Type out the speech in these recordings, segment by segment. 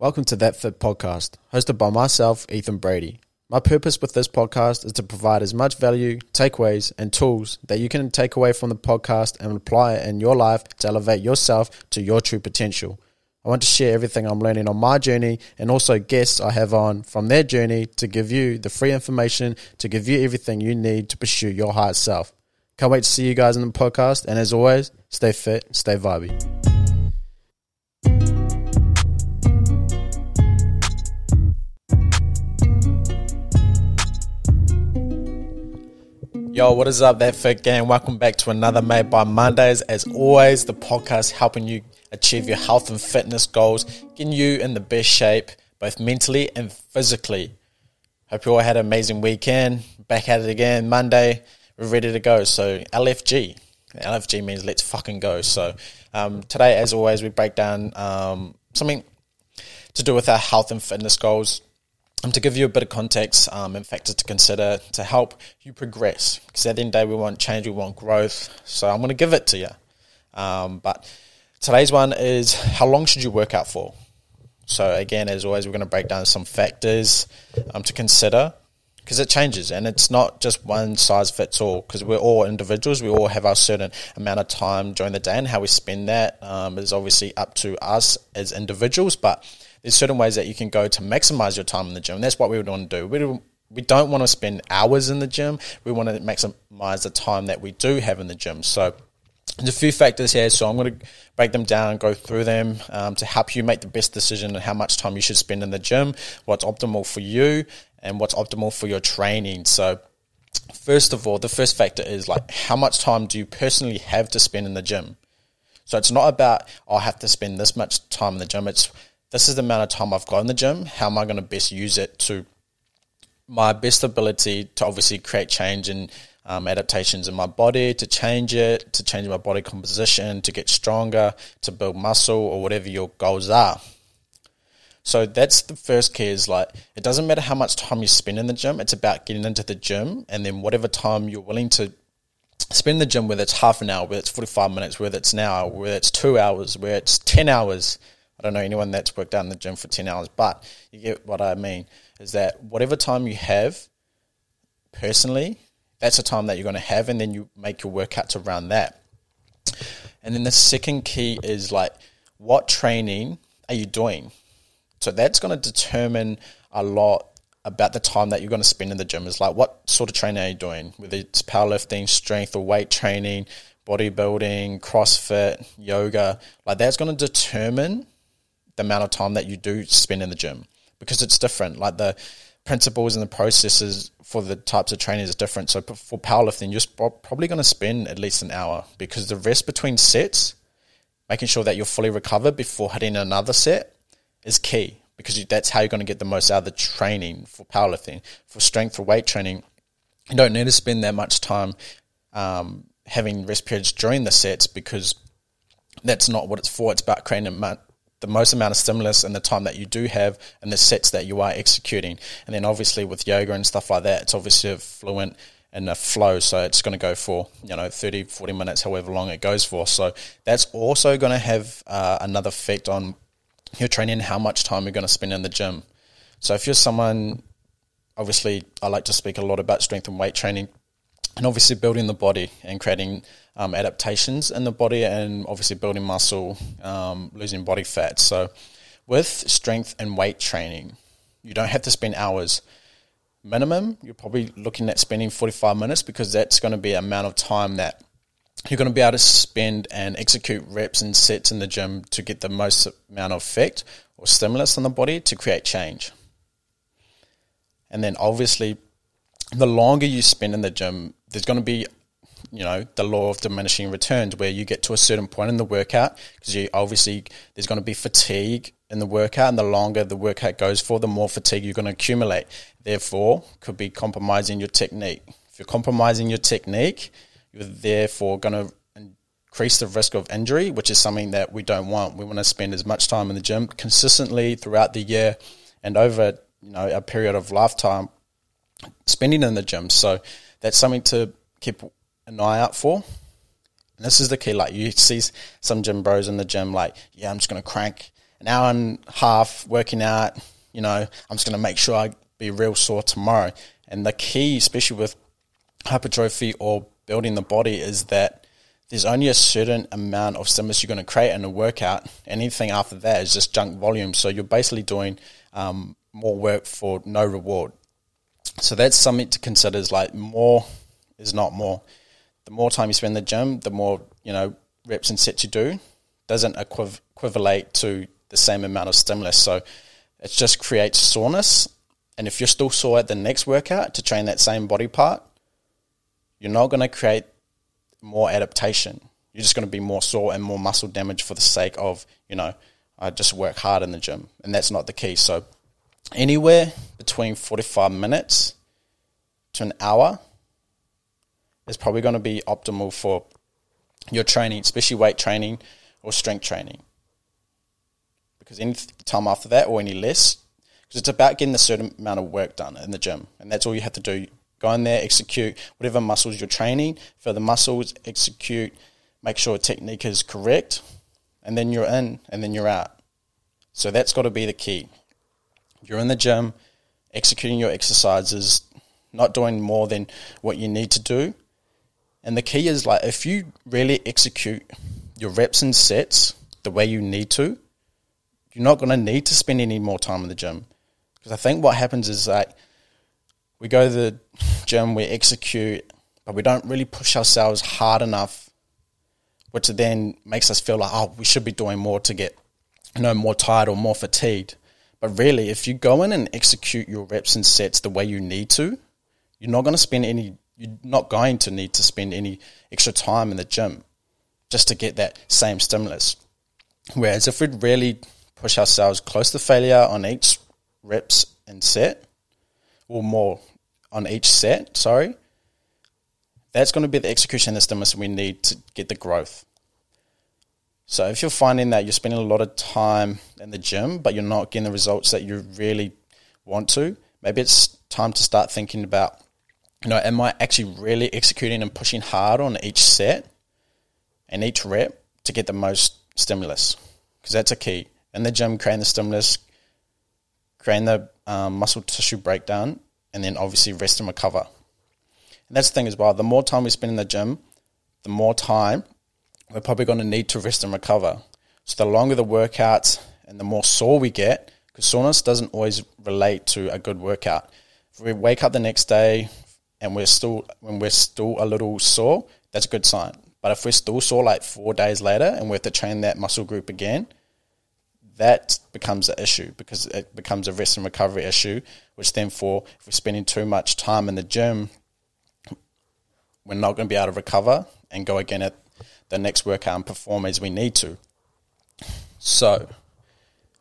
Welcome to That Fit Podcast, hosted by myself, Ethan Brady. My purpose with this podcast is to provide as much value, takeaways, and tools that you can take away from the podcast and apply it in your life to elevate yourself to your true potential. I want to share everything I'm learning on my journey and also guests I have on from their journey to give you the free information to give you everything you need to pursue your higher self. Can't wait to see you guys in the podcast. And as always, stay fit, stay vibey. Yo, what is up, that fit gang? Welcome back to another Made by Mondays. As always, the podcast helping you achieve your health and fitness goals, getting you in the best shape, both mentally and physically. Hope you all had an amazing weekend. Back at it again Monday. We're ready to go. So LFG. LFG means let's fucking go. So um, today, as always, we break down um, something to do with our health and fitness goals um, to give you a bit of context um, and factors to consider to help you progress. Because at the end of the day, we want change, we want growth. So I'm going to give it to you. Um, but today's one is how long should you work out for? So again, as always, we're going to break down some factors um, to consider because it changes and it's not just one size fits all because we're all individuals. We all have our certain amount of time during the day and how we spend that um, is obviously up to us as individuals. But there's certain ways that you can go to maximize your time in the gym. And that's what we would want to do. We don't, we don't want to spend hours in the gym. We want to maximize the time that we do have in the gym. So there's a few factors here, so I'm going to break them down and go through them um, to help you make the best decision on how much time you should spend in the gym, what's optimal for you, and what's optimal for your training. So, first of all, the first factor is like how much time do you personally have to spend in the gym? So, it's not about, oh, I have to spend this much time in the gym. It's this is the amount of time I've got in the gym. How am I going to best use it to my best ability to obviously create change and um, adaptations in my body, to change it, to change my body composition, to get stronger, to build muscle, or whatever your goals are. So that's the first key is like, it doesn't matter how much time you spend in the gym, it's about getting into the gym and then whatever time you're willing to spend in the gym, whether it's half an hour, whether it's 45 minutes, whether it's an hour, whether it's two hours, whether it's 10 hours, I don't know anyone that's worked out in the gym for 10 hours, but you get what I mean is that whatever time you have personally, that's the time that you're going to have, and then you make your workouts around that. And then the second key is like, what training are you doing? So that's going to determine a lot about the time that you're going to spend in the gym. Is like, what sort of training are you doing? Whether it's powerlifting, strength, or weight training, bodybuilding, CrossFit, yoga, like that's going to determine the amount of time that you do spend in the gym because it's different. Like the principles and the processes for the types of training is different. So for powerlifting, you're probably going to spend at least an hour because the rest between sets, making sure that you're fully recovered before hitting another set, is key because that's how you're going to get the most out of the training for powerlifting. For strength or weight training, you don't need to spend that much time um, having rest periods during the sets because that's not what it's for. It's about creating the most amount of stimulus and the time that you do have and the sets that you are executing. And then obviously with yoga and stuff like that, it's obviously fluent and a flow. So it's going to go for, you know, 30, 40 minutes, however long it goes for. So that's also going to have uh, another effect on your training, how much time you're going to spend in the gym. So if you're someone, obviously I like to speak a lot about strength and weight training and obviously building the body and creating um, adaptations in the body and obviously building muscle, um, losing body fat. So, with strength and weight training, you don't have to spend hours. Minimum, you're probably looking at spending 45 minutes because that's going to be amount of time that you're going to be able to spend and execute reps and sets in the gym to get the most amount of effect or stimulus on the body to create change. And then obviously, the longer you spend in the gym, there's going to be you know the law of diminishing returns where you get to a certain point in the workout because you obviously there's going to be fatigue in the workout and the longer the workout goes for the more fatigue you're going to accumulate. Therefore could be compromising your technique. If you're compromising your technique you're therefore going to increase the risk of injury which is something that we don't want. We want to spend as much time in the gym consistently throughout the year and over you know a period of lifetime spending in the gym. So that's something to keep an eye out for. And this is the key. Like you see some gym bros in the gym, like, yeah, I'm just going to crank an hour and a half working out, you know, I'm just going to make sure I be real sore tomorrow. And the key, especially with hypertrophy or building the body, is that there's only a certain amount of stimulus you're going to create in a workout. Anything after that is just junk volume. So you're basically doing um, more work for no reward. So that's something to consider. Is like more is not more. The more time you spend in the gym, the more you know reps and sets you do doesn't equiv- equivalent to the same amount of stimulus. So it just creates soreness. And if you're still sore at the next workout to train that same body part, you're not going to create more adaptation. You're just going to be more sore and more muscle damage for the sake of, you know, I just work hard in the gym. And that's not the key. So anywhere between 45 minutes to an hour is probably going to be optimal for your training, especially weight training or strength training. Because any time after that or any less, because it's about getting a certain amount of work done in the gym. And that's all you have to do. Go in there, execute whatever muscles you're training. For the muscles, execute, make sure technique is correct, and then you're in, and then you're out. So that's got to be the key. You're in the gym, executing your exercises, not doing more than what you need to do. And the key is like if you really execute your reps and sets the way you need to, you're not going to need to spend any more time in the gym. Because I think what happens is like we go to the gym, we execute, but we don't really push ourselves hard enough, which then makes us feel like, oh, we should be doing more to get, you know, more tired or more fatigued. But really, if you go in and execute your reps and sets the way you need to, you're not going to spend any, you're not going to need to spend any extra time in the gym just to get that same stimulus. Whereas if we really push ourselves close to failure on each reps and set, or more on each set, sorry, that's going to be the execution and the stimulus we need to get the growth. So if you're finding that you're spending a lot of time in the gym, but you're not getting the results that you really want to, maybe it's time to start thinking about, you know, am I actually really executing and pushing hard on each set and each rep to get the most stimulus? Because that's a key. In the gym, creating the stimulus, creating the um, muscle tissue breakdown, and then obviously rest and recover. And that's the thing as well. The more time we spend in the gym, the more time we're probably going to need to rest and recover. So the longer the workouts and the more sore we get, because soreness doesn't always relate to a good workout. If we wake up the next day and we're still when we're still a little sore, that's a good sign. But if we're still sore like four days later and we have to train that muscle group again, that becomes an issue because it becomes a rest and recovery issue, which then for if we're spending too much time in the gym, we're not going to be able to recover and go again at the next workout and perform as we need to. So,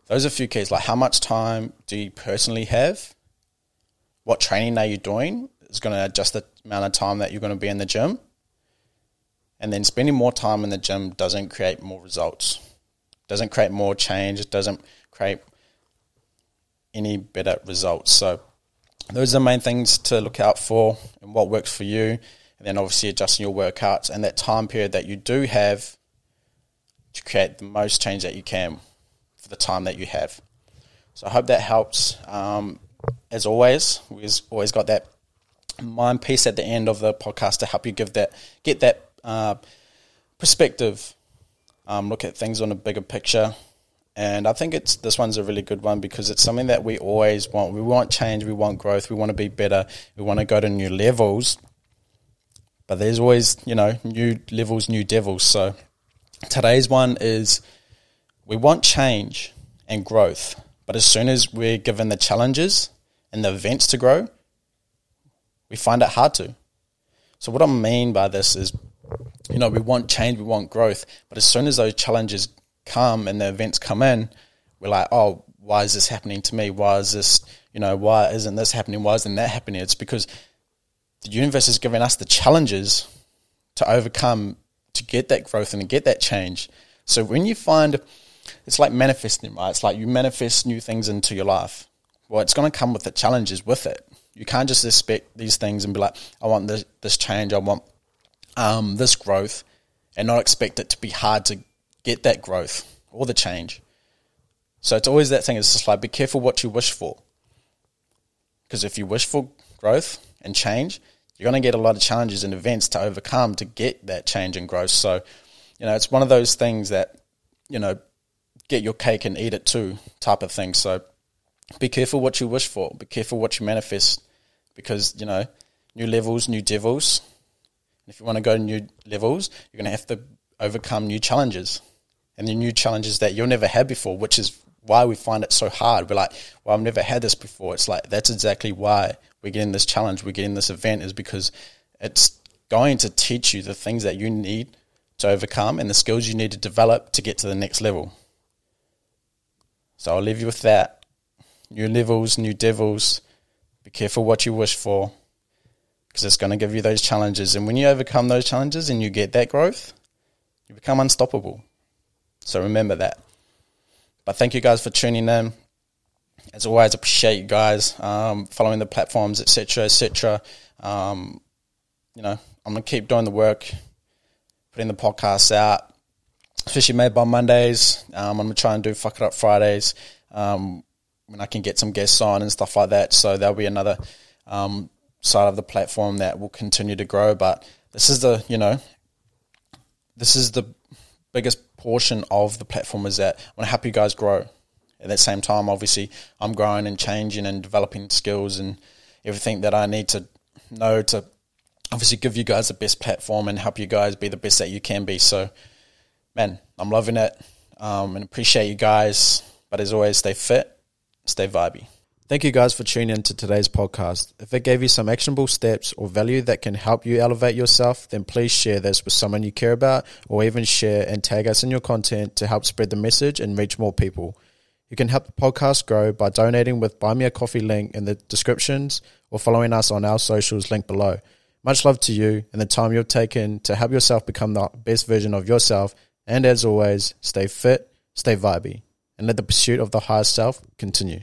those are a few keys like how much time do you personally have? What training are you doing is going to adjust the amount of time that you're going to be in the gym. And then spending more time in the gym doesn't create more results, doesn't create more change, doesn't create any better results. So, those are the main things to look out for and what works for you and then obviously adjusting your workouts and that time period that you do have to create the most change that you can for the time that you have. So I hope that helps. Um, as always, we've always got that mind piece at the end of the podcast to help you give that get that uh, perspective, um, look at things on a bigger picture. And I think it's this one's a really good one because it's something that we always want. We want change, we want growth, we want to be better, we want to go to new levels. But there's always, you know, new levels, new devils. So today's one is we want change and growth. But as soon as we're given the challenges and the events to grow, we find it hard to. So what I mean by this is, you know, we want change, we want growth, but as soon as those challenges come and the events come in, we're like, oh, why is this happening to me? Why is this, you know, why isn't this happening? Why isn't that happening? It's because the universe is giving us the challenges to overcome to get that growth and to get that change. So when you find it's like manifesting, right? It's like you manifest new things into your life. Well, it's going to come with the challenges with it. You can't just expect these things and be like, I want this, this change, I want um, this growth, and not expect it to be hard to get that growth or the change. So it's always that thing. It's just like be careful what you wish for, because if you wish for growth and change, you're going to get a lot of challenges and events to overcome to get that change and growth. So, you know, it's one of those things that you know, get your cake and eat it too type of thing. So be careful what you wish for. Be careful what you manifest because, you know, new levels, new devils. If you want to go to new levels, you're going to have to overcome new challenges and the new challenges that you'll never had before, which is why we find it so hard. We're like, well, I've never had this before. It's like, that's exactly why we're getting this challenge, we're getting this event is because it's going to teach you the things that you need to overcome and the skills you need to develop to get to the next level. So I'll leave you with that. New levels, new devils. Be careful what you wish for because it's going to give you those challenges. And when you overcome those challenges and you get that growth, you become unstoppable. So remember that. But thank you guys for tuning in. As always, appreciate you guys um, following the platforms, etc., etc. Um, you know, I'm gonna keep doing the work, putting the podcasts out, especially made by Mondays. Um, I'm gonna try and do fuck it up Fridays um, when I can get some guests on and stuff like that. So there'll be another um, side of the platform that will continue to grow. But this is the you know this is the biggest portion of the platform is that I want to help you guys grow. At the same time, obviously, I'm growing and changing and developing skills and everything that I need to know to obviously give you guys the best platform and help you guys be the best that you can be. So, man, I'm loving it um, and appreciate you guys. But as always, stay fit, stay vibey. Thank you guys for tuning in to today's podcast. If it gave you some actionable steps or value that can help you elevate yourself, then please share this with someone you care about or even share and tag us in your content to help spread the message and reach more people. You can help the podcast grow by donating with Buy Me a Coffee link in the descriptions or following us on our socials link below. Much love to you and the time you've taken to help yourself become the best version of yourself. And as always, stay fit, stay vibey, and let the pursuit of the higher self continue.